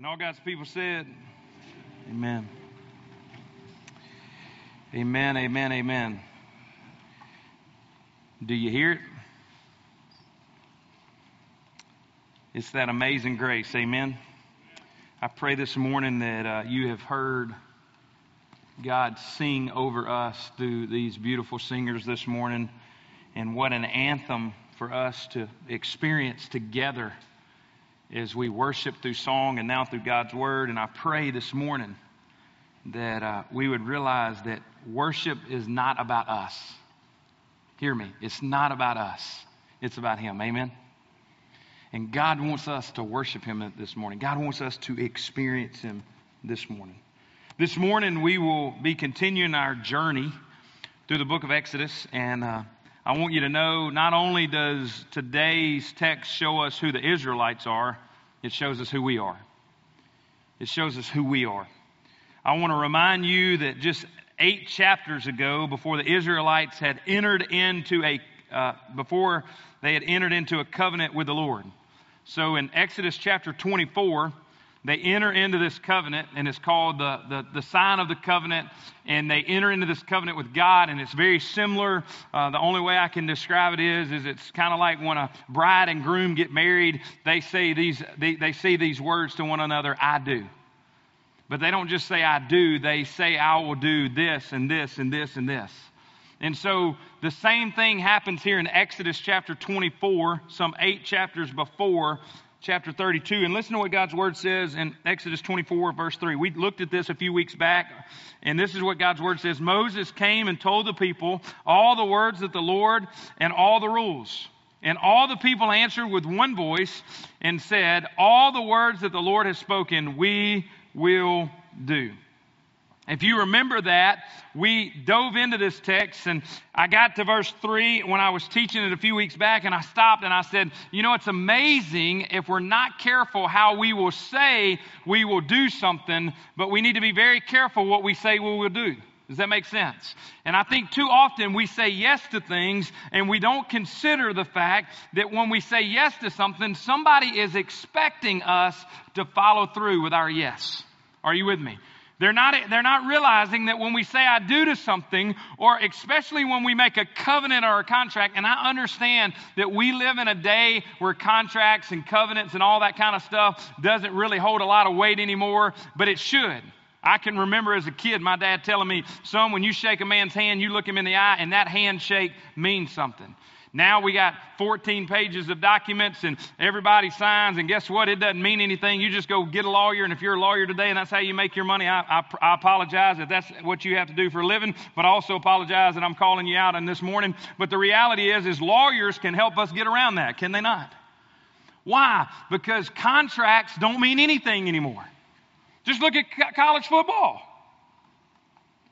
And all God's people said, Amen. Amen, amen, amen. Do you hear it? It's that amazing grace. Amen. I pray this morning that uh, you have heard God sing over us through these beautiful singers this morning. And what an anthem for us to experience together as we worship through song and now through God's Word. And I pray this morning that uh, we would realize that worship is not about us. Hear me. It's not about us. It's about Him. Amen. And God wants us to worship Him this morning. God wants us to experience Him this morning. This morning, we will be continuing our journey through the book of Exodus. And uh, I want you to know not only does today's text show us who the Israelites are, it shows us who we are. It shows us who we are. I want to remind you that just eight chapters ago, before the Israelites had entered into a, uh, before they had entered into a covenant with the Lord. So in Exodus chapter 24, they enter into this covenant, and it's called the, the, the, sign of the covenant. And they enter into this covenant with God, and it's very similar. Uh, the only way I can describe it is, is it's kind of like when a bride and groom get married. They say these, they, they say these words to one another, "I do." But they don't just say "I do." They say, "I will do this and this and this and this." And so the same thing happens here in Exodus chapter 24, some eight chapters before chapter 32. And listen to what God's word says in Exodus 24, verse 3. We looked at this a few weeks back, and this is what God's word says Moses came and told the people all the words that the Lord and all the rules. And all the people answered with one voice and said, All the words that the Lord has spoken, we will do. If you remember that, we dove into this text and I got to verse 3 when I was teaching it a few weeks back and I stopped and I said, You know, it's amazing if we're not careful how we will say we will do something, but we need to be very careful what we say we will do. Does that make sense? And I think too often we say yes to things and we don't consider the fact that when we say yes to something, somebody is expecting us to follow through with our yes. Are you with me? They're not, they're not realizing that when we say I do to something, or especially when we make a covenant or a contract, and I understand that we live in a day where contracts and covenants and all that kind of stuff doesn't really hold a lot of weight anymore, but it should. I can remember as a kid my dad telling me, son, when you shake a man's hand, you look him in the eye, and that handshake means something. Now we got 14 pages of documents and everybody signs, and guess what? It doesn't mean anything. You just go get a lawyer, and if you're a lawyer today and that's how you make your money, I, I, I apologize if that's what you have to do for a living, but I also apologize that I'm calling you out on this morning. But the reality is, is lawyers can help us get around that, can they not? Why? Because contracts don't mean anything anymore. Just look at college football.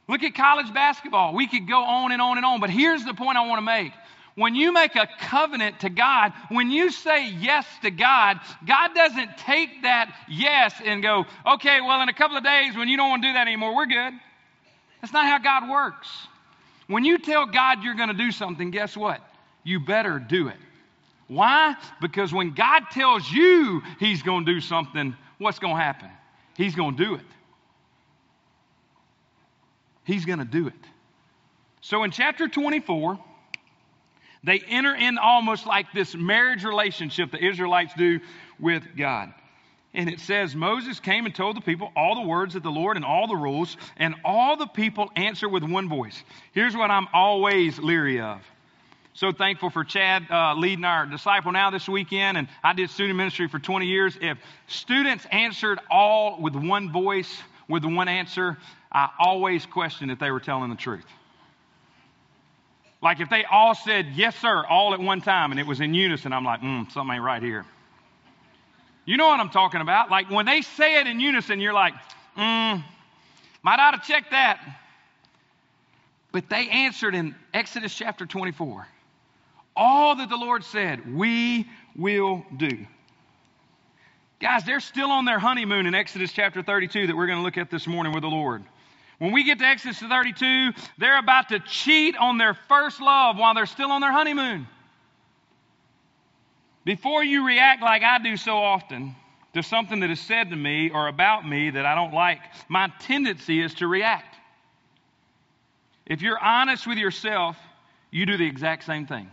Look at college basketball. We could go on and on and on, but here's the point I want to make. When you make a covenant to God, when you say yes to God, God doesn't take that yes and go, okay, well, in a couple of days when you don't want to do that anymore, we're good. That's not how God works. When you tell God you're going to do something, guess what? You better do it. Why? Because when God tells you He's going to do something, what's going to happen? He's going to do it. He's going to do it. So in chapter 24, they enter in almost like this marriage relationship the Israelites do with God. And it says, Moses came and told the people all the words of the Lord and all the rules, and all the people answer with one voice. Here's what I'm always leery of. So thankful for Chad uh, leading our disciple now this weekend, and I did student ministry for 20 years. If students answered all with one voice, with one answer, I always questioned if they were telling the truth. Like if they all said, yes, sir, all at one time, and it was in unison, I'm like, hmm, something ain't right here. You know what I'm talking about? Like when they say it in unison, you're like, hmm, might ought to check that. But they answered in Exodus chapter 24 all that the Lord said, we will do. Guys, they're still on their honeymoon in Exodus chapter 32 that we're going to look at this morning with the Lord. When we get to Exodus 32, they're about to cheat on their first love while they're still on their honeymoon. Before you react like I do so often, to something that is said to me or about me that I don't like, my tendency is to react. If you're honest with yourself, you do the exact same thing.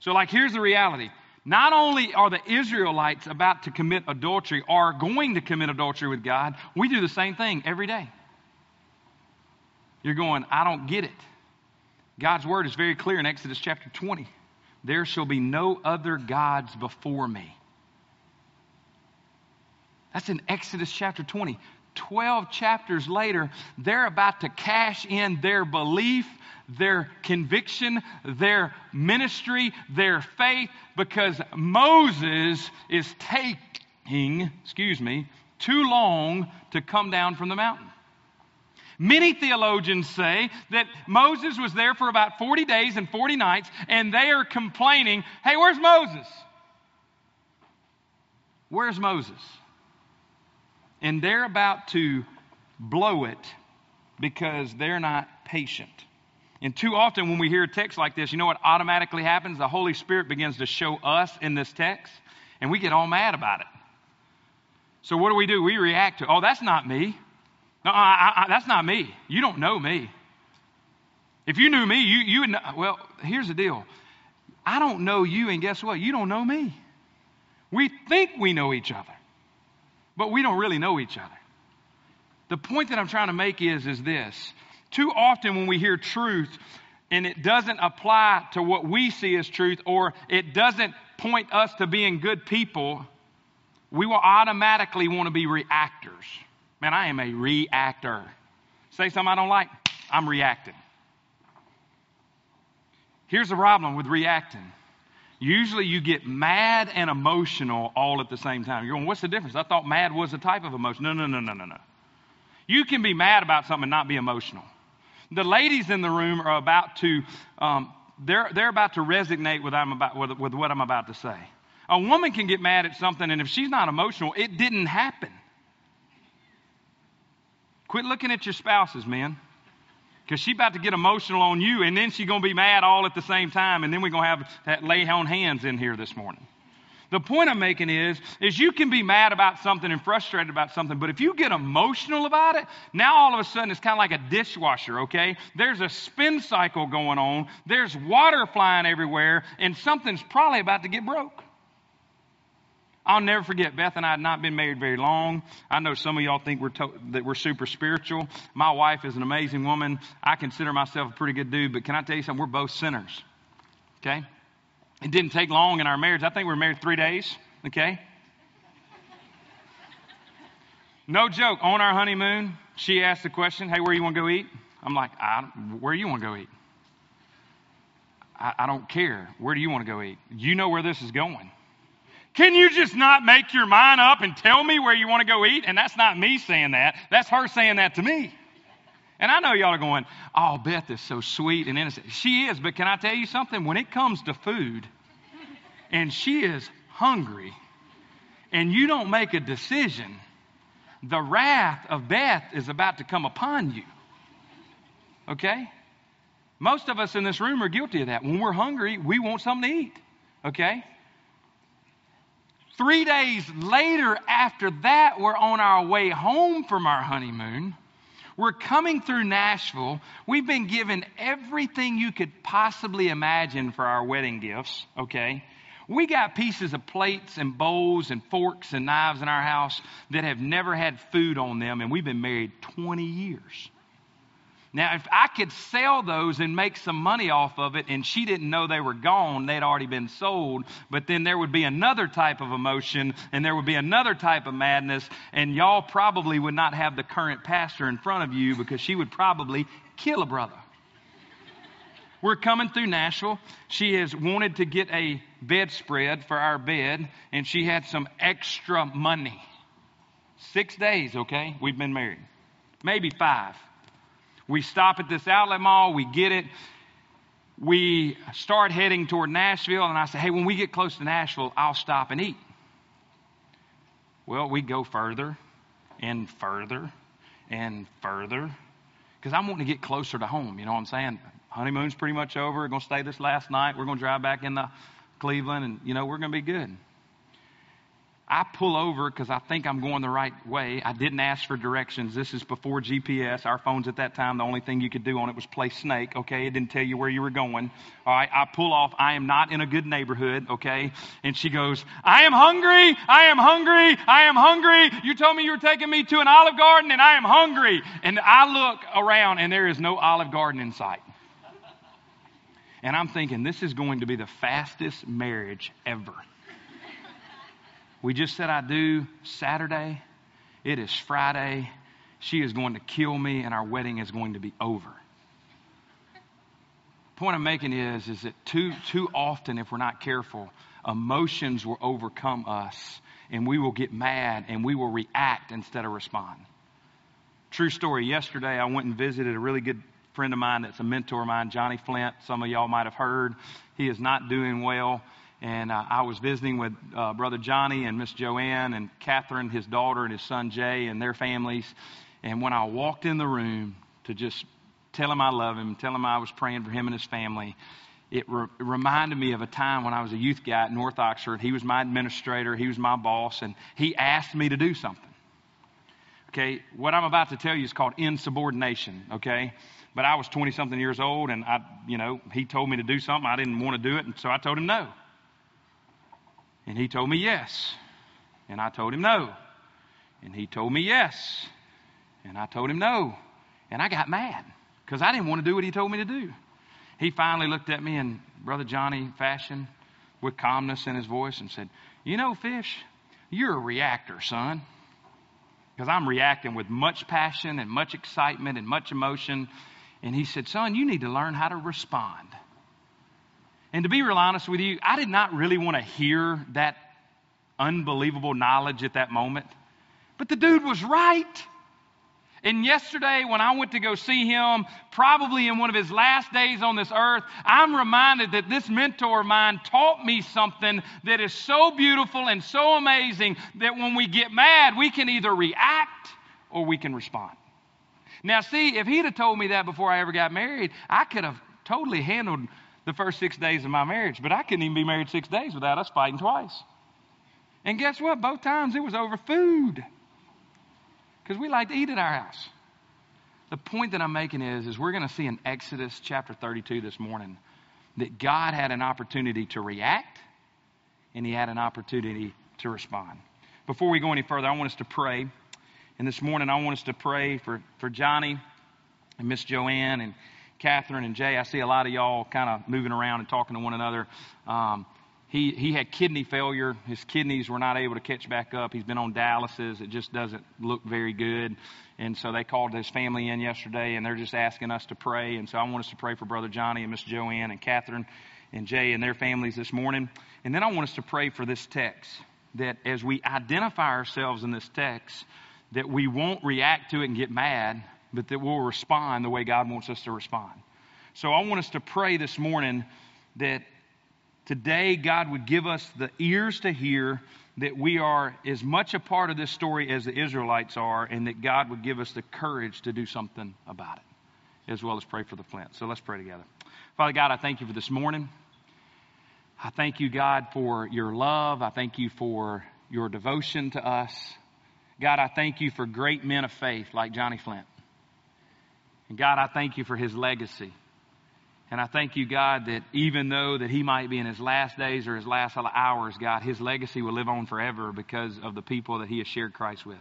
So, like, here's the reality. Not only are the Israelites about to commit adultery or going to commit adultery with God, we do the same thing every day. You're going, I don't get it. God's word is very clear in Exodus chapter 20. There shall be no other gods before me. That's in Exodus chapter 20. 12 chapters later, they're about to cash in their belief, their conviction, their ministry, their faith, because Moses is taking, excuse me, too long to come down from the mountain. Many theologians say that Moses was there for about 40 days and 40 nights, and they are complaining, hey, where's Moses? Where's Moses? And they're about to blow it because they're not patient. And too often when we hear a text like this, you know what automatically happens? The Holy Spirit begins to show us in this text, and we get all mad about it. So what do we do? We react to, oh, that's not me. No, I, I, that's not me. You don't know me. If you knew me, you, you would know. Well, here's the deal. I don't know you, and guess what? You don't know me. We think we know each other but we don't really know each other. The point that I'm trying to make is, is this. Too often when we hear truth and it doesn't apply to what we see as truth or it doesn't point us to being good people, we will automatically want to be reactors. Man, I am a reactor. Say something I don't like, I'm reacting. Here's the problem with reacting Usually you get mad and emotional all at the same time. You're going, what's the difference? I thought mad was a type of emotion. No, no, no, no, no, no. You can be mad about something and not be emotional. The ladies in the room are about to, um, they're, they're about to resonate with, I'm about, with, with what I'm about to say. A woman can get mad at something, and if she's not emotional, it didn't happen. Quit looking at your spouses, man because she's about to get emotional on you, and then she's going to be mad all at the same time, and then we're going to have that lay on hands in here this morning. The point I'm making is, is you can be mad about something and frustrated about something, but if you get emotional about it, now all of a sudden it's kind of like a dishwasher, okay? There's a spin cycle going on, there's water flying everywhere, and something's probably about to get broke. I'll never forget, Beth and I had not been married very long. I know some of y'all think we're to- that we're super spiritual. My wife is an amazing woman. I consider myself a pretty good dude, but can I tell you something? We're both sinners. Okay? It didn't take long in our marriage. I think we were married three days. Okay? No joke. On our honeymoon, she asked the question, Hey, where you want to go eat? I'm like, Where you want to go eat? I, I don't care. Where do you want to go eat? You know where this is going. Can you just not make your mind up and tell me where you want to go eat? And that's not me saying that. That's her saying that to me. And I know y'all are going, oh, Beth is so sweet and innocent. She is, but can I tell you something? When it comes to food and she is hungry and you don't make a decision, the wrath of Beth is about to come upon you. Okay? Most of us in this room are guilty of that. When we're hungry, we want something to eat. Okay? Three days later, after that, we're on our way home from our honeymoon. We're coming through Nashville. We've been given everything you could possibly imagine for our wedding gifts, okay? We got pieces of plates and bowls and forks and knives in our house that have never had food on them, and we've been married 20 years. Now, if I could sell those and make some money off of it, and she didn't know they were gone, they'd already been sold, but then there would be another type of emotion, and there would be another type of madness, and y'all probably would not have the current pastor in front of you because she would probably kill a brother. We're coming through Nashville. She has wanted to get a bedspread for our bed, and she had some extra money. Six days, okay? We've been married. Maybe five. We stop at this outlet mall, we get it. We start heading toward Nashville, and I say, hey, when we get close to Nashville, I'll stop and eat. Well, we go further and further and further because I'm wanting to get closer to home. You know what I'm saying? Honeymoon's pretty much over. We're going to stay this last night. We're going to drive back into Cleveland, and, you know, we're going to be good. I pull over because I think I'm going the right way. I didn't ask for directions. This is before GPS. Our phones at that time, the only thing you could do on it was play snake, okay? It didn't tell you where you were going. All right, I pull off. I am not in a good neighborhood, okay? And she goes, I am hungry. I am hungry. I am hungry. You told me you were taking me to an olive garden and I am hungry. And I look around and there is no olive garden in sight. And I'm thinking, this is going to be the fastest marriage ever. We just said I do Saturday. It is Friday. She is going to kill me, and our wedding is going to be over. Point I'm making is, is that too, too often, if we're not careful, emotions will overcome us, and we will get mad, and we will react instead of respond. True story. Yesterday, I went and visited a really good friend of mine that's a mentor of mine, Johnny Flint. Some of y'all might have heard. He is not doing well. And uh, I was visiting with uh, Brother Johnny and Miss Joanne and Catherine, his daughter, and his son Jay, and their families. And when I walked in the room to just tell him I love him, tell him I was praying for him and his family, it, re- it reminded me of a time when I was a youth guy at North Oxford. He was my administrator, he was my boss, and he asked me to do something. Okay, what I'm about to tell you is called insubordination, okay? But I was 20 something years old, and I, you know, he told me to do something. I didn't want to do it, and so I told him no. And he told me yes. And I told him no. And he told me yes. And I told him no. And I got mad because I didn't want to do what he told me to do. He finally looked at me in Brother Johnny fashion with calmness in his voice and said, You know, Fish, you're a reactor, son. Because I'm reacting with much passion and much excitement and much emotion. And he said, Son, you need to learn how to respond. And to be real honest with you, I did not really want to hear that unbelievable knowledge at that moment. But the dude was right. And yesterday, when I went to go see him, probably in one of his last days on this earth, I'm reminded that this mentor of mine taught me something that is so beautiful and so amazing that when we get mad, we can either react or we can respond. Now, see, if he'd have told me that before I ever got married, I could have totally handled the first six days of my marriage, but I couldn't even be married six days without us fighting twice. And guess what? Both times it was over food. Because we like to eat at our house. The point that I'm making is, is we're going to see in Exodus chapter 32 this morning that God had an opportunity to react and he had an opportunity to respond. Before we go any further, I want us to pray. And this morning, I want us to pray for, for Johnny and Miss Joanne and Catherine and Jay, I see a lot of y'all kind of moving around and talking to one another. Um, he, he had kidney failure. His kidneys were not able to catch back up. He's been on dialysis. It just doesn't look very good. And so they called his family in yesterday and they're just asking us to pray. And so I want us to pray for Brother Johnny and Miss Joanne and Catherine and Jay and their families this morning. And then I want us to pray for this text that as we identify ourselves in this text, that we won't react to it and get mad, but that we'll respond the way God wants us to respond. So I want us to pray this morning that today God would give us the ears to hear that we are as much a part of this story as the Israelites are, and that God would give us the courage to do something about it, as well as pray for the Flint. So let's pray together. Father God, I thank you for this morning. I thank you, God, for your love. I thank you for your devotion to us. God, I thank you for great men of faith like Johnny Flint. And God, I thank you for his legacy. And I thank you, God, that even though that he might be in his last days or his last hours, God, his legacy will live on forever because of the people that he has shared Christ with.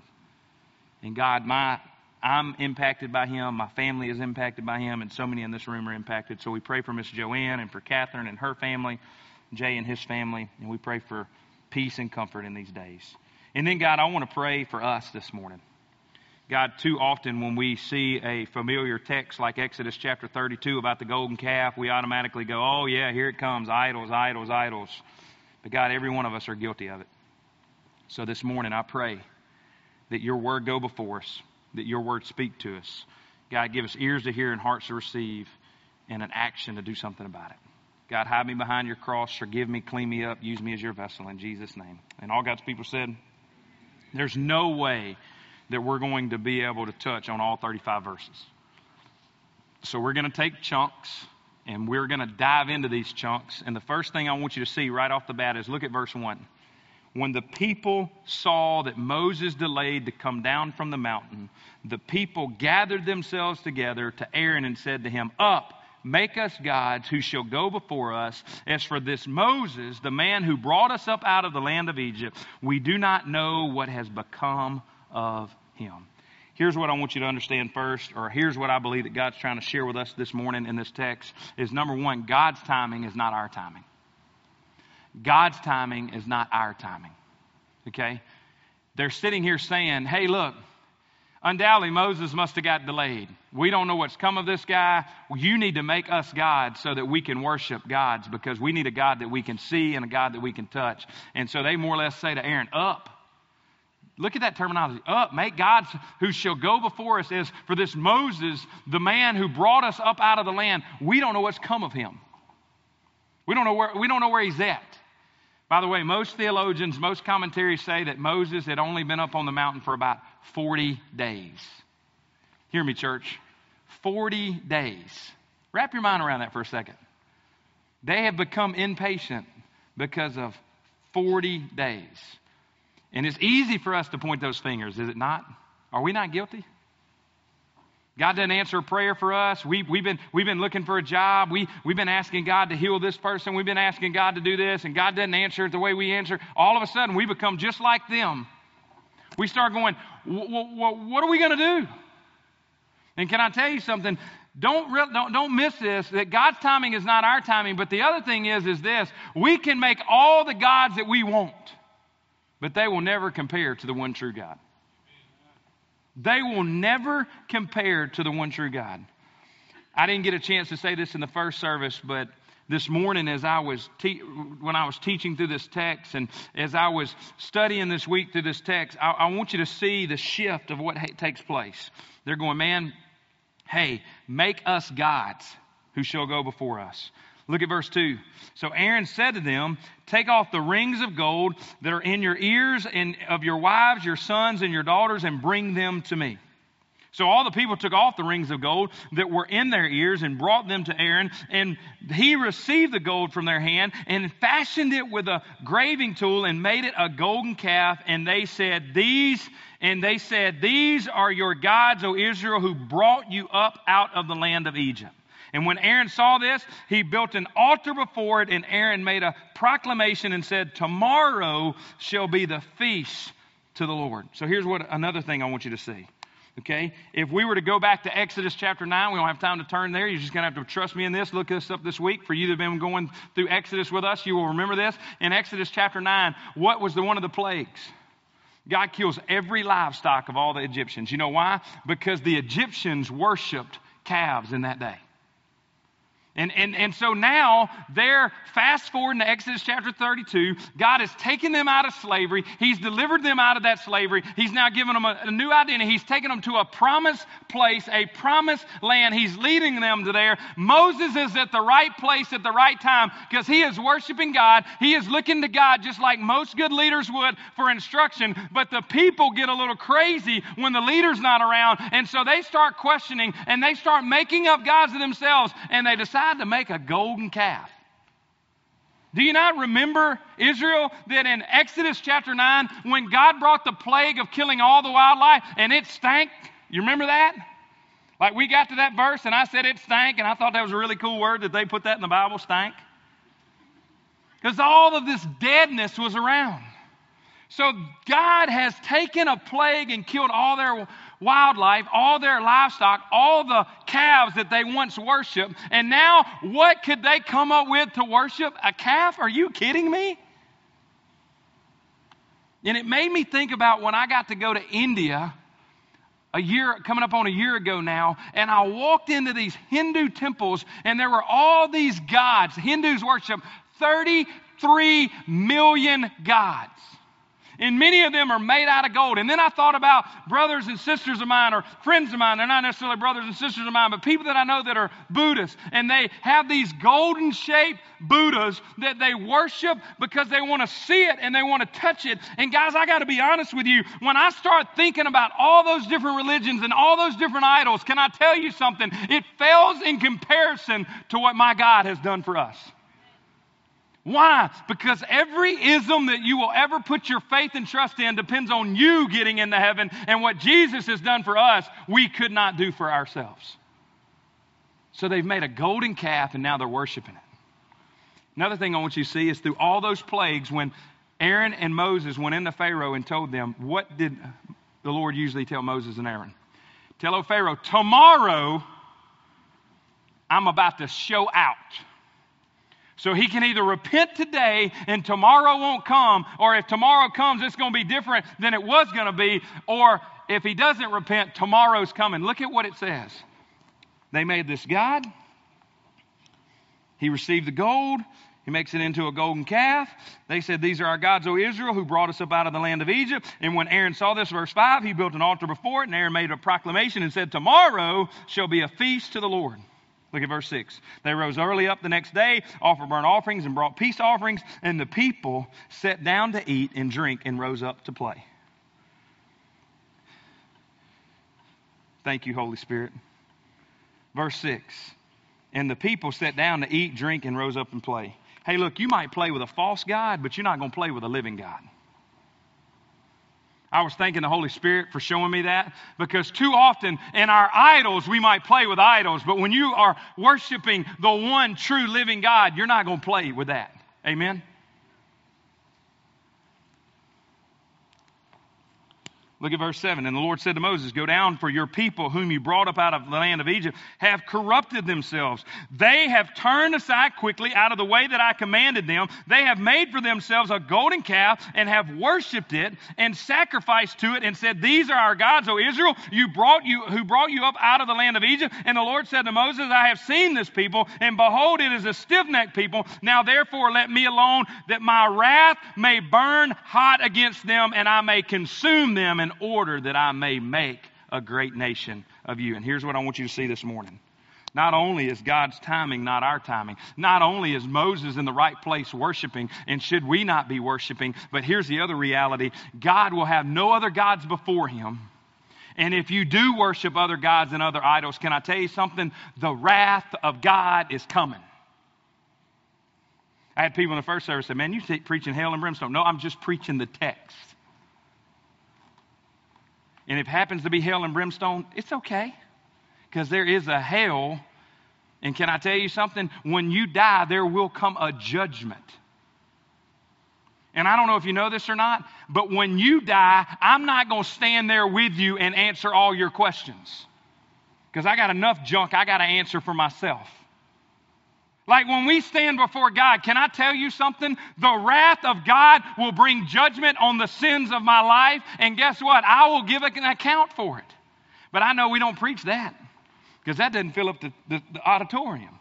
And God, my I'm impacted by him. My family is impacted by him, and so many in this room are impacted. So we pray for Miss Joanne and for Catherine and her family, Jay and his family, and we pray for peace and comfort in these days. And then, God, I want to pray for us this morning. God, too often when we see a familiar text like Exodus chapter 32 about the golden calf, we automatically go, oh, yeah, here it comes idols, idols, idols. But God, every one of us are guilty of it. So this morning, I pray that your word go before us, that your word speak to us. God, give us ears to hear and hearts to receive, and an action to do something about it. God, hide me behind your cross, forgive me, clean me up, use me as your vessel in Jesus' name. And all God's people said, There's no way that we're going to be able to touch on all 35 verses. So we're going to take chunks and we're going to dive into these chunks. And the first thing I want you to see right off the bat is look at verse 1. When the people saw that Moses delayed to come down from the mountain, the people gathered themselves together to Aaron and said to him, Up, make us gods who shall go before us. As for this Moses, the man who brought us up out of the land of Egypt, we do not know what has become of him. Here's what I want you to understand first, or here's what I believe that God's trying to share with us this morning in this text is number one, God's timing is not our timing. God's timing is not our timing. Okay? They're sitting here saying, hey, look, undoubtedly Moses must have got delayed. We don't know what's come of this guy. You need to make us gods so that we can worship gods because we need a God that we can see and a God that we can touch. And so they more or less say to Aaron, up. Look at that terminology. Up, make gods who shall go before us as for this Moses, the man who brought us up out of the land. We don't know what's come of him. We don't know where, we don't know where he's at. By the way, most theologians, most commentaries say that Moses had only been up on the mountain for about 40 days. Hear me, church. 40 days. Wrap your mind around that for a second. They have become impatient because of 40 days. And it's easy for us to point those fingers, is it not? Are we not guilty? God doesn't answer a prayer for us. We, we've, been, we've been looking for a job. We, we've been asking God to heal this person. We've been asking God to do this, and God doesn't answer it the way we answer. All of a sudden, we become just like them. We start going, what are we going to do? And can I tell you something? Don't, re- don't, don't miss this that God's timing is not our timing. But the other thing is, is this we can make all the gods that we want, but they will never compare to the one true God. They will never compare to the one true God. I didn't get a chance to say this in the first service, but this morning as I was te- when I was teaching through this text and as I was studying this week through this text, I, I want you to see the shift of what ha- takes place. They're going, man, hey, make us gods who shall go before us. Look at verse 2. So Aaron said to them, Take off the rings of gold that are in your ears and of your wives, your sons, and your daughters, and bring them to me. So all the people took off the rings of gold that were in their ears and brought them to Aaron, and he received the gold from their hand and fashioned it with a graving tool and made it a golden calf. And they said, These, and they said, These are your gods, O Israel, who brought you up out of the land of Egypt. And when Aaron saw this, he built an altar before it, and Aaron made a proclamation and said, Tomorrow shall be the feast to the Lord. So here's what another thing I want you to see. Okay? If we were to go back to Exodus chapter 9, we don't have time to turn there. You're just going to have to trust me in this. Look this up this week. For you that have been going through Exodus with us, you will remember this. In Exodus chapter 9, what was the one of the plagues? God kills every livestock of all the Egyptians. You know why? Because the Egyptians worshiped calves in that day. And, and, and so now they're fast forward to Exodus chapter 32. God has taken them out of slavery. He's delivered them out of that slavery. He's now given them a, a new identity. He's taken them to a promised place, a promised land. He's leading them to there. Moses is at the right place at the right time because he is worshiping God. He is looking to God just like most good leaders would for instruction. But the people get a little crazy when the leader's not around. And so they start questioning and they start making up gods of themselves and they decide to make a golden calf. Do you not remember, Israel, that in Exodus chapter 9, when God brought the plague of killing all the wildlife and it stank? You remember that? Like we got to that verse and I said it stank, and I thought that was a really cool word that they put that in the Bible, stank. Because all of this deadness was around. So God has taken a plague and killed all their wildlife, all their livestock, all the calves that they once worshiped. And now, what could they come up with to worship? A calf? Are you kidding me? And it made me think about when I got to go to India a year, coming up on a year ago now, and I walked into these Hindu temples, and there were all these gods. Hindus worship 33 million gods. And many of them are made out of gold. And then I thought about brothers and sisters of mine or friends of mine. They're not necessarily brothers and sisters of mine, but people that I know that are Buddhists. And they have these golden shaped Buddhas that they worship because they want to see it and they want to touch it. And guys, I got to be honest with you. When I start thinking about all those different religions and all those different idols, can I tell you something? It fails in comparison to what my God has done for us. Why? Because every ism that you will ever put your faith and trust in depends on you getting into heaven. And what Jesus has done for us, we could not do for ourselves. So they've made a golden calf and now they're worshiping it. Another thing I want you to see is through all those plagues, when Aaron and Moses went into Pharaoh and told them, what did the Lord usually tell Moses and Aaron? Tell, O Pharaoh, tomorrow I'm about to show out. So he can either repent today and tomorrow won't come, or if tomorrow comes, it's going to be different than it was going to be, or if he doesn't repent, tomorrow's coming. Look at what it says. They made this God. He received the gold. He makes it into a golden calf. They said, These are our gods, O Israel, who brought us up out of the land of Egypt. And when Aaron saw this, verse 5, he built an altar before it, and Aaron made a proclamation and said, Tomorrow shall be a feast to the Lord. Look at verse 6. They rose early up the next day, offered burnt offerings, and brought peace offerings, and the people sat down to eat and drink and rose up to play. Thank you, Holy Spirit. Verse 6. And the people sat down to eat, drink, and rose up and play. Hey, look, you might play with a false God, but you're not going to play with a living God. I was thanking the Holy Spirit for showing me that because too often in our idols, we might play with idols, but when you are worshiping the one true living God, you're not going to play with that. Amen? Look at verse 7. And the Lord said to Moses, Go down, for your people, whom you brought up out of the land of Egypt, have corrupted themselves. They have turned aside quickly out of the way that I commanded them. They have made for themselves a golden calf and have worshipped it and sacrificed to it and said, These are our gods, O Israel, you brought you, who brought you up out of the land of Egypt. And the Lord said to Moses, I have seen this people, and behold, it is a stiff necked people. Now therefore let me alone, that my wrath may burn hot against them, and I may consume them in order that I may make a great nation of you. And here's what I want you to see this morning. Not only is God's timing not our timing, not only is Moses in the right place worshiping, and should we not be worshiping, but here's the other reality God will have no other gods before him. And if you do worship other gods and other idols, can I tell you something? The wrath of God is coming. I had people in the first service say, Man, you preaching hell and brimstone. No, I'm just preaching the text and if it happens to be hell and brimstone, it's okay. Because there is a hell. And can I tell you something? When you die, there will come a judgment. And I don't know if you know this or not, but when you die, I'm not going to stand there with you and answer all your questions. Because I got enough junk I got to answer for myself. Like when we stand before God, can I tell you something? The wrath of God will bring judgment on the sins of my life, and guess what? I will give an account for it. But I know we don't preach that because that doesn't fill up the, the, the auditorium.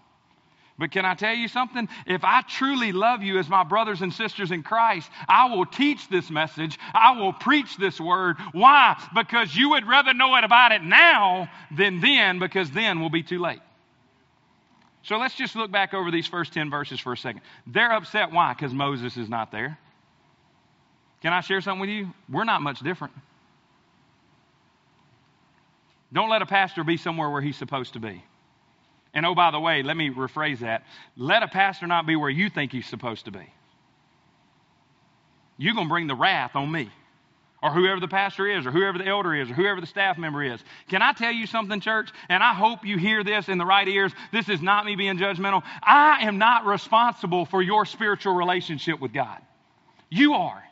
But can I tell you something? If I truly love you as my brothers and sisters in Christ, I will teach this message. I will preach this word. Why? Because you would rather know it about it now than then, because then will be too late. So let's just look back over these first 10 verses for a second. They're upset. Why? Because Moses is not there. Can I share something with you? We're not much different. Don't let a pastor be somewhere where he's supposed to be. And oh, by the way, let me rephrase that. Let a pastor not be where you think he's supposed to be. You're going to bring the wrath on me or whoever the pastor is, or whoever the elder is, or whoever the staff member is. Can I tell you something, church? And I hope you hear this in the right ears. This is not me being judgmental. I am not responsible for your spiritual relationship with God. You are.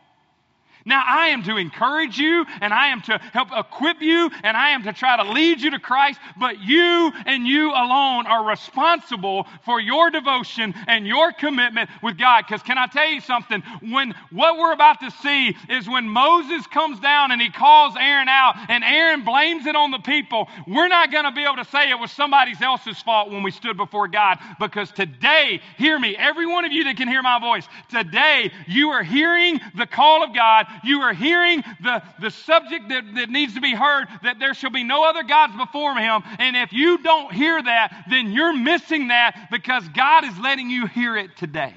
Now, I am to encourage you and I am to help equip you and I am to try to lead you to Christ, but you and you alone are responsible for your devotion and your commitment with God. Because can I tell you something? When what we're about to see is when Moses comes down and he calls Aaron out and Aaron blames it on the people, we're not going to be able to say it was somebody else's fault when we stood before God because today, hear me, every one of you that can hear my voice, today you are hearing the call of God you are hearing the, the subject that, that needs to be heard, that there shall be no other gods before him. And if you don't hear that, then you're missing that because God is letting you hear it today.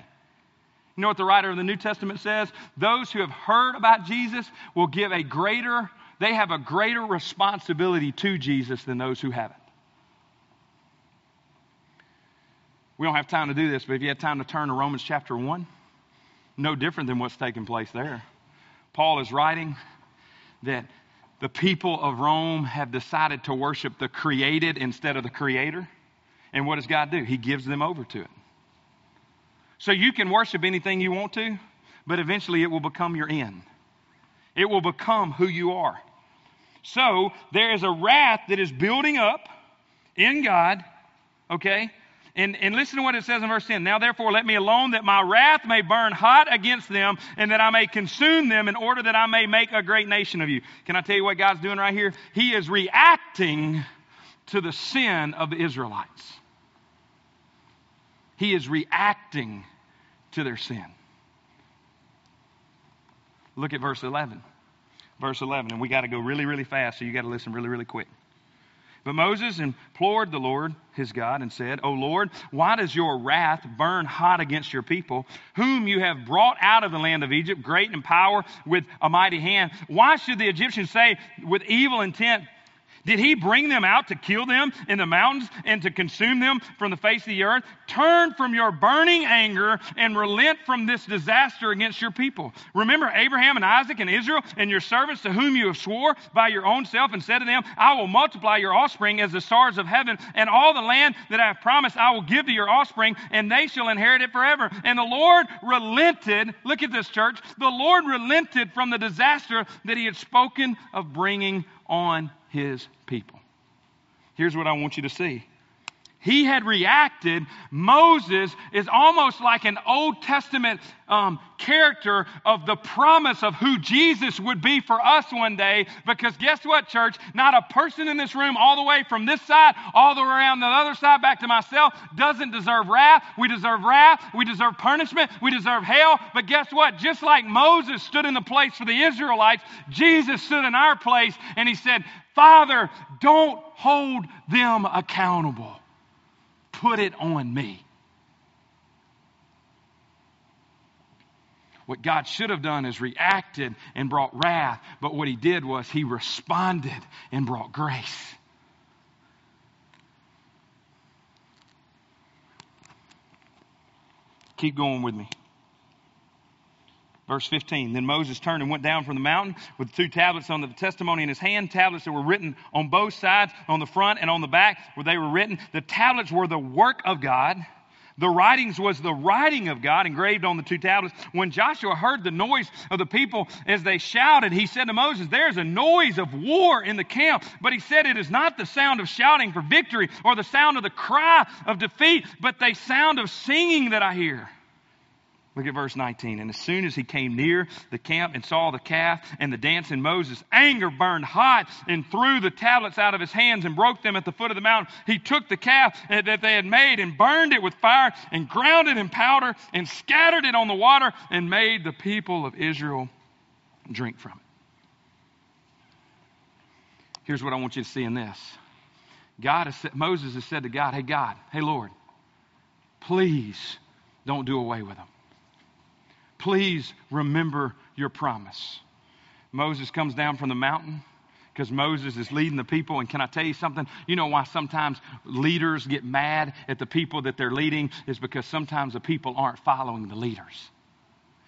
You know what the writer of the New Testament says? Those who have heard about Jesus will give a greater, they have a greater responsibility to Jesus than those who haven't. We don't have time to do this, but if you had time to turn to Romans chapter 1. no different than what's taking place there. Paul is writing that the people of Rome have decided to worship the created instead of the creator. And what does God do? He gives them over to it. So you can worship anything you want to, but eventually it will become your end. It will become who you are. So there is a wrath that is building up in God, okay? And, and listen to what it says in verse 10. Now, therefore, let me alone that my wrath may burn hot against them and that I may consume them in order that I may make a great nation of you. Can I tell you what God's doing right here? He is reacting to the sin of the Israelites. He is reacting to their sin. Look at verse 11. Verse 11, and we got to go really, really fast, so you got to listen really, really quick. But Moses implored the Lord, his God, and said, O Lord, why does your wrath burn hot against your people, whom you have brought out of the land of Egypt, great in power with a mighty hand? Why should the Egyptians say, with evil intent, did he bring them out to kill them in the mountains and to consume them from the face of the earth? Turn from your burning anger and relent from this disaster against your people. Remember Abraham and Isaac and Israel and your servants to whom you have swore by your own self and said to them, I will multiply your offspring as the stars of heaven, and all the land that I have promised I will give to your offspring, and they shall inherit it forever. And the Lord relented, look at this church, the Lord relented from the disaster that he had spoken of bringing on his people. Here's what I want you to see. He had reacted. Moses is almost like an Old Testament um, character of the promise of who Jesus would be for us one day. Because guess what, church? Not a person in this room, all the way from this side, all the way around the other side, back to myself, doesn't deserve wrath. We deserve wrath. We deserve punishment. We deserve hell. But guess what? Just like Moses stood in the place for the Israelites, Jesus stood in our place and he said, Father, don't hold them accountable. Put it on me. What God should have done is reacted and brought wrath, but what he did was he responded and brought grace. Keep going with me. Verse 15 Then Moses turned and went down from the mountain with two tablets on the testimony in his hand, tablets that were written on both sides, on the front and on the back, where they were written. The tablets were the work of God. The writings was the writing of God engraved on the two tablets. When Joshua heard the noise of the people as they shouted, he said to Moses, There's a noise of war in the camp. But he said, It is not the sound of shouting for victory or the sound of the cry of defeat, but the sound of singing that I hear. Look at verse 19. And as soon as he came near the camp and saw the calf and the dancing Moses, anger burned hot and threw the tablets out of his hands and broke them at the foot of the mountain. He took the calf that they had made and burned it with fire and ground it in powder and scattered it on the water and made the people of Israel drink from it. Here's what I want you to see in this. God has said, Moses has said to God, Hey God, hey Lord, please don't do away with them Please remember your promise. Moses comes down from the mountain because Moses is leading the people. And can I tell you something? You know why sometimes leaders get mad at the people that they're leading is because sometimes the people aren't following the leaders.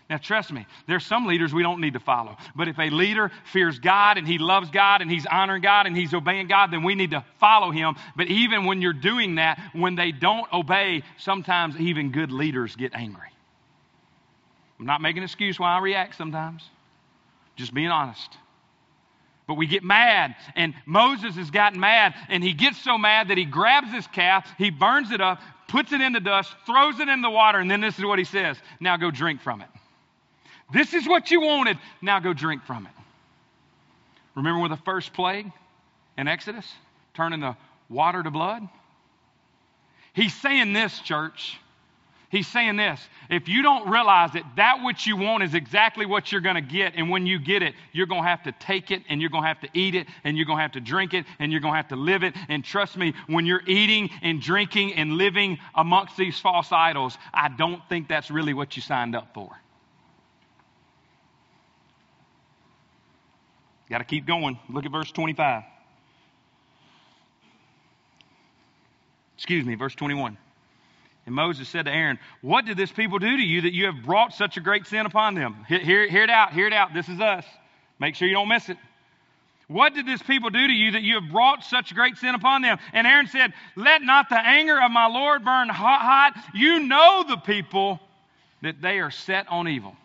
Now, trust me, there's some leaders we don't need to follow. But if a leader fears God and he loves God and he's honoring God and he's obeying God, then we need to follow him. But even when you're doing that, when they don't obey, sometimes even good leaders get angry. I'm not making an excuse why I react sometimes, just being honest. But we get mad, and Moses has gotten mad, and he gets so mad that he grabs this calf, he burns it up, puts it in the dust, throws it in the water, and then this is what he says Now go drink from it. This is what you wanted, now go drink from it. Remember with the first plague in Exodus, turning the water to blood? He's saying this, church. He's saying this if you don't realize that that which you want is exactly what you're going to get, and when you get it, you're going to have to take it, and you're going to have to eat it, and you're going to have to drink it, and you're going to have to live it. And trust me, when you're eating and drinking and living amongst these false idols, I don't think that's really what you signed up for. Got to keep going. Look at verse 25. Excuse me, verse 21. And Moses said to Aaron, What did this people do to you that you have brought such a great sin upon them? Hear, hear it out, hear it out. This is us. Make sure you don't miss it. What did this people do to you that you have brought such great sin upon them? And Aaron said, Let not the anger of my Lord burn hot. hot. You know the people that they are set on evil.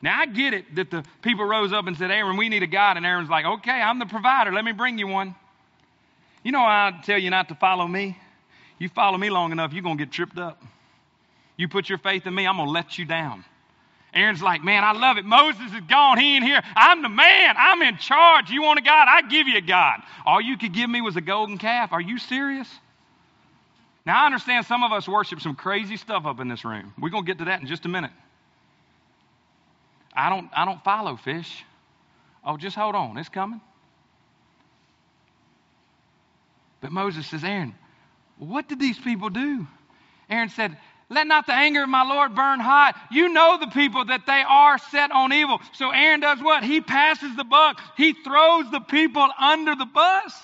Now, I get it that the people rose up and said, Aaron, we need a God. And Aaron's like, Okay, I'm the provider. Let me bring you one. You know, I tell you not to follow me. You follow me long enough, you're going to get tripped up. You put your faith in me, I'm going to let you down. Aaron's like, man, I love it. Moses is gone. He ain't here. I'm the man. I'm in charge. You want a God? I give you a God. All you could give me was a golden calf. Are you serious? Now, I understand some of us worship some crazy stuff up in this room. We're going to get to that in just a minute. I don't, I don't follow fish. Oh, just hold on. It's coming. But Moses says, Aaron, what did these people do? Aaron said, let not the anger of my Lord burn hot. You know the people that they are set on evil. So Aaron does what? He passes the buck. He throws the people under the bus.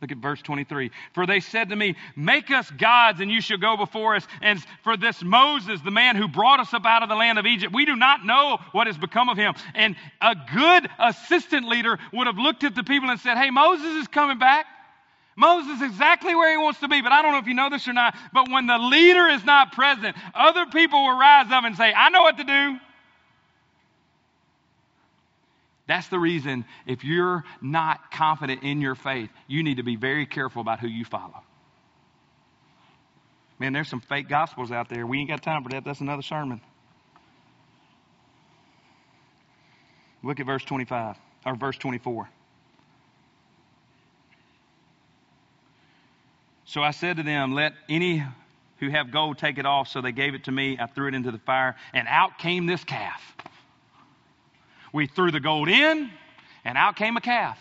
Look at verse 23. For they said to me, Make us gods, and you shall go before us. And for this Moses, the man who brought us up out of the land of Egypt, we do not know what has become of him. And a good assistant leader would have looked at the people and said, Hey, Moses is coming back. Moses is exactly where he wants to be, but I don't know if you know this or not. But when the leader is not present, other people will rise up and say, I know what to do. That's the reason if you're not confident in your faith, you need to be very careful about who you follow. Man, there's some fake gospels out there. We ain't got time for that. That's another sermon. Look at verse 25 or verse 24. So I said to them, Let any who have gold take it off. So they gave it to me. I threw it into the fire, and out came this calf. We threw the gold in, and out came a calf.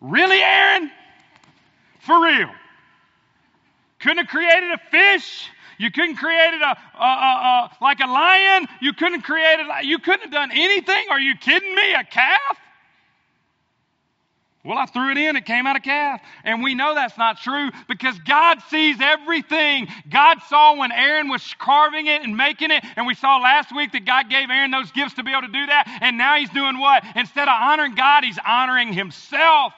Really, Aaron? For real? Couldn't have created a fish. You couldn't create a, a, a, a like a lion. You couldn't create it. You couldn't have done anything. Are you kidding me? A calf? Well, I threw it in, it came out a calf. And we know that's not true because God sees everything. God saw when Aaron was carving it and making it, and we saw last week that God gave Aaron those gifts to be able to do that. And now he's doing what? Instead of honoring God, he's honoring himself.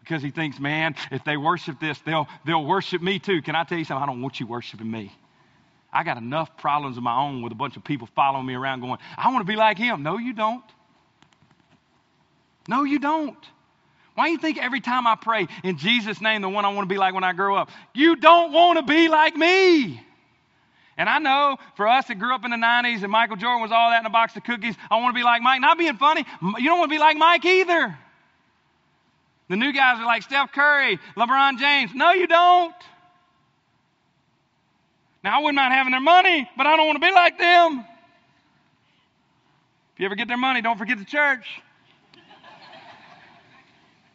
Because he thinks, man, if they worship this, they'll, they'll worship me too. Can I tell you something? I don't want you worshiping me. I got enough problems of my own with a bunch of people following me around going, I want to be like him. No, you don't. No, you don't. Why do you think every time I pray in Jesus' name, the one I want to be like when I grow up, you don't want to be like me? And I know for us that grew up in the 90s and Michael Jordan was all that in a box of cookies, I want to be like Mike. Not being funny, you don't want to be like Mike either. The new guys are like Steph Curry, LeBron James. No, you don't. Now, I wouldn't mind having their money, but I don't want to be like them. If you ever get their money, don't forget the church.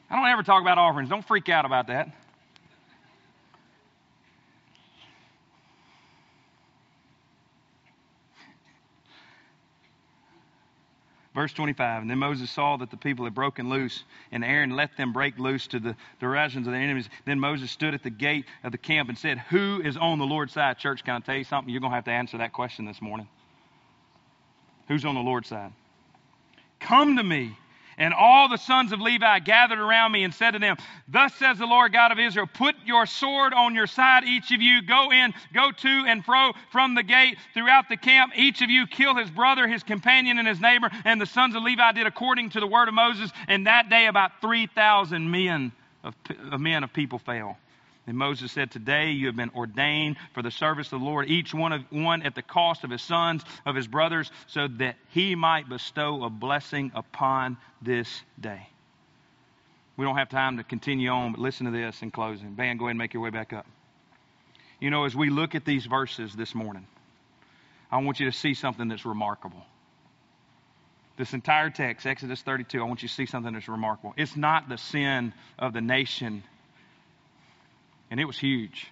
I don't ever talk about offerings. Don't freak out about that. Verse 25, and then Moses saw that the people had broken loose, and Aaron let them break loose to the directions of their enemies. Then Moses stood at the gate of the camp and said, Who is on the Lord's side? Church, can I tell you something? You're going to have to answer that question this morning. Who's on the Lord's side? Come to me and all the sons of Levi gathered around me and said to them, Thus says the Lord God of Israel, Put your sword on your side, each of you. Go in, go to and fro from the gate throughout the camp. Each of you kill his brother, his companion, and his neighbor. And the sons of Levi did according to the word of Moses. And that day about 3,000 men of, men of people fell. And Moses said, Today you have been ordained for the service of the Lord, each one of one at the cost of his sons, of his brothers, so that he might bestow a blessing upon this day. We don't have time to continue on, but listen to this in closing. Band, go ahead and make your way back up. You know, as we look at these verses this morning, I want you to see something that's remarkable. This entire text, Exodus 32, I want you to see something that's remarkable. It's not the sin of the nation and it was huge.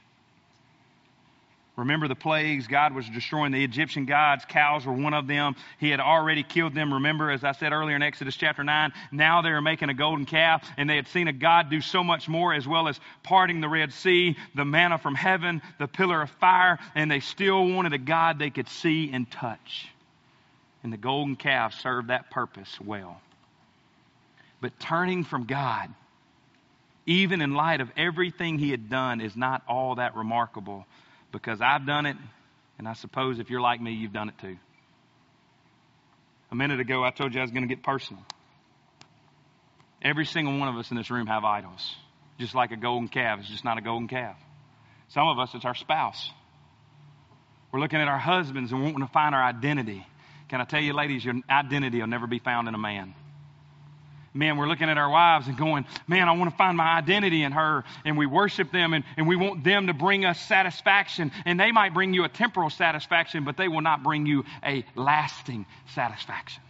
Remember the plagues? God was destroying the Egyptian gods. Cows were one of them. He had already killed them. Remember, as I said earlier in Exodus chapter 9, now they are making a golden calf, and they had seen a God do so much more, as well as parting the Red Sea, the manna from heaven, the pillar of fire, and they still wanted a God they could see and touch. And the golden calf served that purpose well. But turning from God, even in light of everything he had done, is not all that remarkable because I've done it, and I suppose if you're like me, you've done it too. A minute ago, I told you I was going to get personal. Every single one of us in this room have idols, just like a golden calf. It's just not a golden calf. Some of us, it's our spouse. We're looking at our husbands and wanting to find our identity. Can I tell you, ladies, your identity will never be found in a man man, we're looking at our wives and going, man, I want to find my identity in her. And we worship them and, and we want them to bring us satisfaction. And they might bring you a temporal satisfaction, but they will not bring you a lasting satisfaction.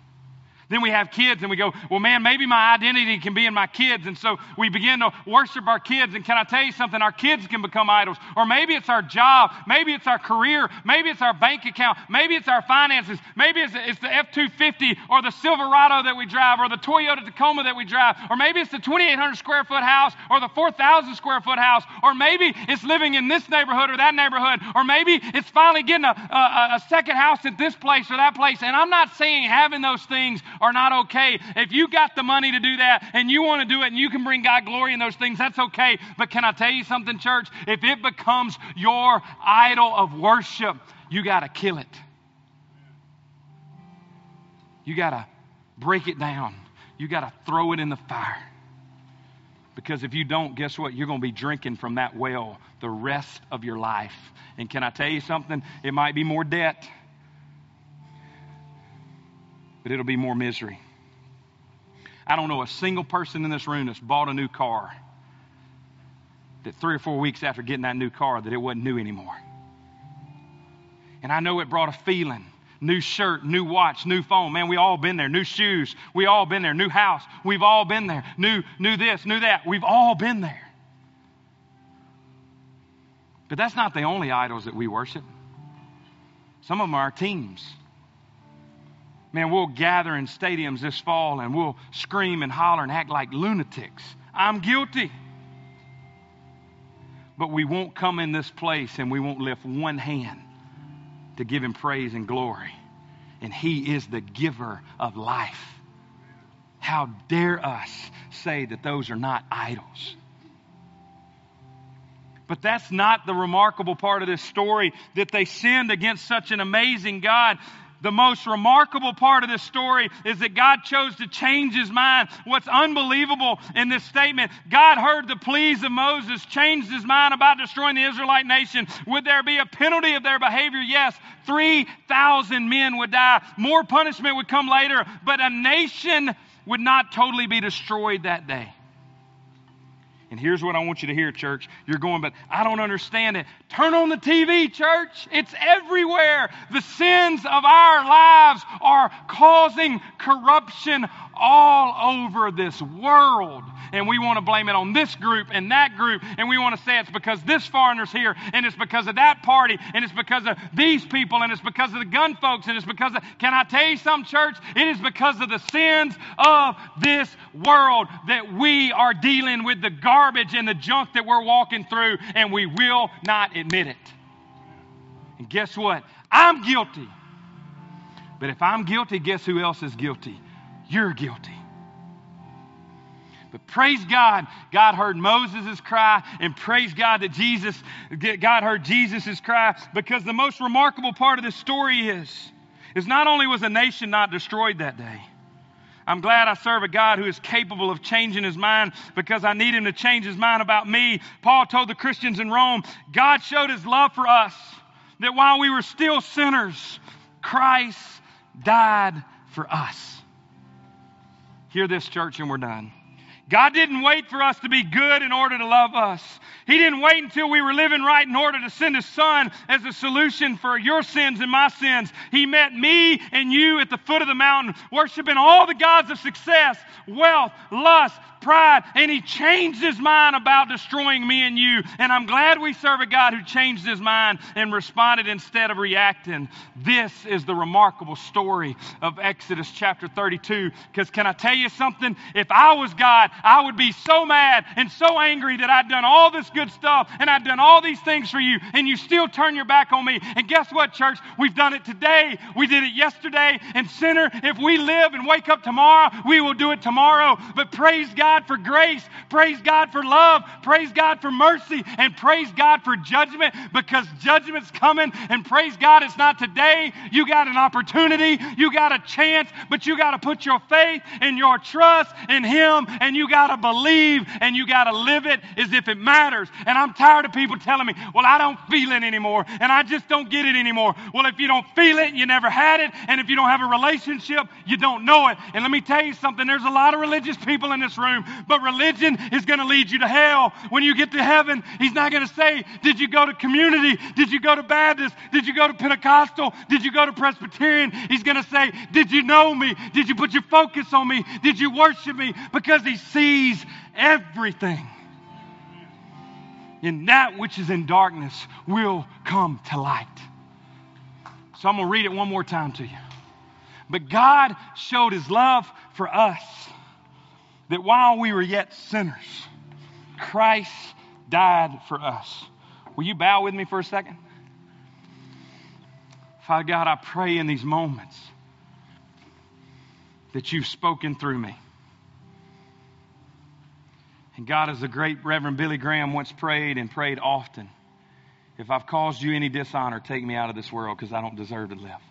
Then we have kids and we go, well, man, maybe my identity can be in my kids. And so we begin to worship our kids. And can I tell you something? Our kids can become idols. Or maybe it's our job. Maybe it's our career. Maybe it's our bank account. Maybe it's our finances. Maybe it's, it's the F 250 or the Silverado that we drive or the Toyota Tacoma that we drive. Or maybe it's the 2,800 square foot house or the 4,000 square foot house. Or maybe it's living in this neighborhood or that neighborhood. Or maybe it's finally getting a, a, a second house at this place or that place. And I'm not saying having those things are not okay. If you got the money to do that and you want to do it and you can bring God glory in those things, that's okay. But can I tell you something, church? If it becomes your idol of worship, you got to kill it. You got to break it down. You got to throw it in the fire. Because if you don't, guess what? You're going to be drinking from that well the rest of your life. And can I tell you something? It might be more debt but it'll be more misery. I don't know a single person in this room that's bought a new car that three or four weeks after getting that new car that it wasn't new anymore. And I know it brought a feeling. New shirt, new watch, new phone. Man, we all been there. New shoes. We all been there. New house. We've all been there. New, new this, new that. We've all been there. But that's not the only idols that we worship. Some of them are our teams. Man, we'll gather in stadiums this fall and we'll scream and holler and act like lunatics. I'm guilty. But we won't come in this place and we won't lift one hand to give him praise and glory. And he is the giver of life. How dare us say that those are not idols? But that's not the remarkable part of this story that they sinned against such an amazing God the most remarkable part of this story is that God chose to change his mind. What's unbelievable in this statement, God heard the pleas of Moses, changed his mind about destroying the Israelite nation. Would there be a penalty of their behavior? Yes. 3,000 men would die. More punishment would come later, but a nation would not totally be destroyed that day. And here's what I want you to hear, church. You're going, but I don't understand it. Turn on the TV, church. It's everywhere. The sins of our lives are causing corruption all over this world. And we want to blame it on this group and that group. And we want to say it's because this foreigner's here and it's because of that party and it's because of these people and it's because of the gun folks and it's because of, can I tell you some church? It is because of the sins of this world that we are dealing with the garbage and the junk that we're walking through and we will not admit it. And guess what? I'm guilty. But if I'm guilty, guess who else is guilty? You're guilty. But praise God, God heard Moses' cry, and praise God that Jesus, God heard Jesus' cry, because the most remarkable part of this story is, is not only was a nation not destroyed that day, I'm glad I serve a God who is capable of changing his mind because I need him to change his mind about me. Paul told the Christians in Rome, God showed his love for us, that while we were still sinners, Christ died for us. Hear this, church, and we're done. God didn't wait for us to be good in order to love us. He didn't wait until we were living right in order to send His Son as a solution for your sins and my sins. He met me and you at the foot of the mountain, worshiping all the gods of success, wealth, lust, pride, and he changed his mind about destroying me and you. And I'm glad we serve a God who changed his mind and responded instead of reacting. This is the remarkable story of Exodus chapter 32. Because can I tell you something? If I was God, I would be so mad and so angry that I'd done all this good stuff and I'd done all these things for you, and you still turn your back on me. And guess what, church? We've done it today. We did it yesterday. And sinner, if we live and wake up tomorrow, we will do it tomorrow. But praise God God for grace. Praise God for love. Praise God for mercy. And praise God for judgment because judgment's coming. And praise God, it's not today. You got an opportunity. You got a chance, but you got to put your faith and your trust in Him and you got to believe and you got to live it as if it matters. And I'm tired of people telling me, well, I don't feel it anymore and I just don't get it anymore. Well, if you don't feel it, you never had it. And if you don't have a relationship, you don't know it. And let me tell you something there's a lot of religious people in this room but religion is going to lead you to hell. When you get to heaven, He's not going to say, Did you go to community? Did you go to Baptist? Did you go to Pentecostal? Did you go to Presbyterian? He's going to say, Did you know me? Did you put your focus on me? Did you worship me? Because He sees everything. And that which is in darkness will come to light. So I'm going to read it one more time to you. But God showed his love for us that while we were yet sinners, Christ died for us. Will you bow with me for a second? Father God, I pray in these moments that you've spoken through me. And God, as the great Reverend Billy Graham once prayed and prayed often, if I've caused you any dishonor, take me out of this world because I don't deserve to live.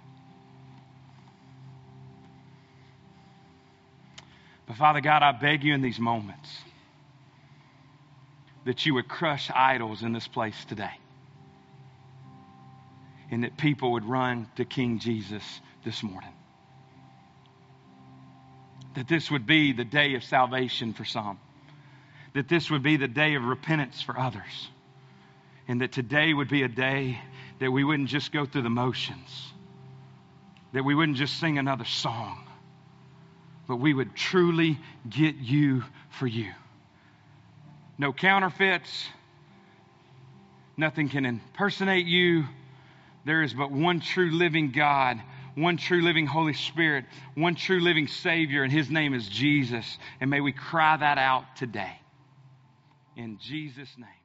But Father God, I beg you in these moments that you would crush idols in this place today. And that people would run to King Jesus this morning. That this would be the day of salvation for some. That this would be the day of repentance for others. And that today would be a day that we wouldn't just go through the motions, that we wouldn't just sing another song, but we would truly get you for you. No counterfeits. Nothing can impersonate you. There is but one true living God, one true living Holy Spirit, one true living Savior, and His name is Jesus. And may we cry that out today. In Jesus' name.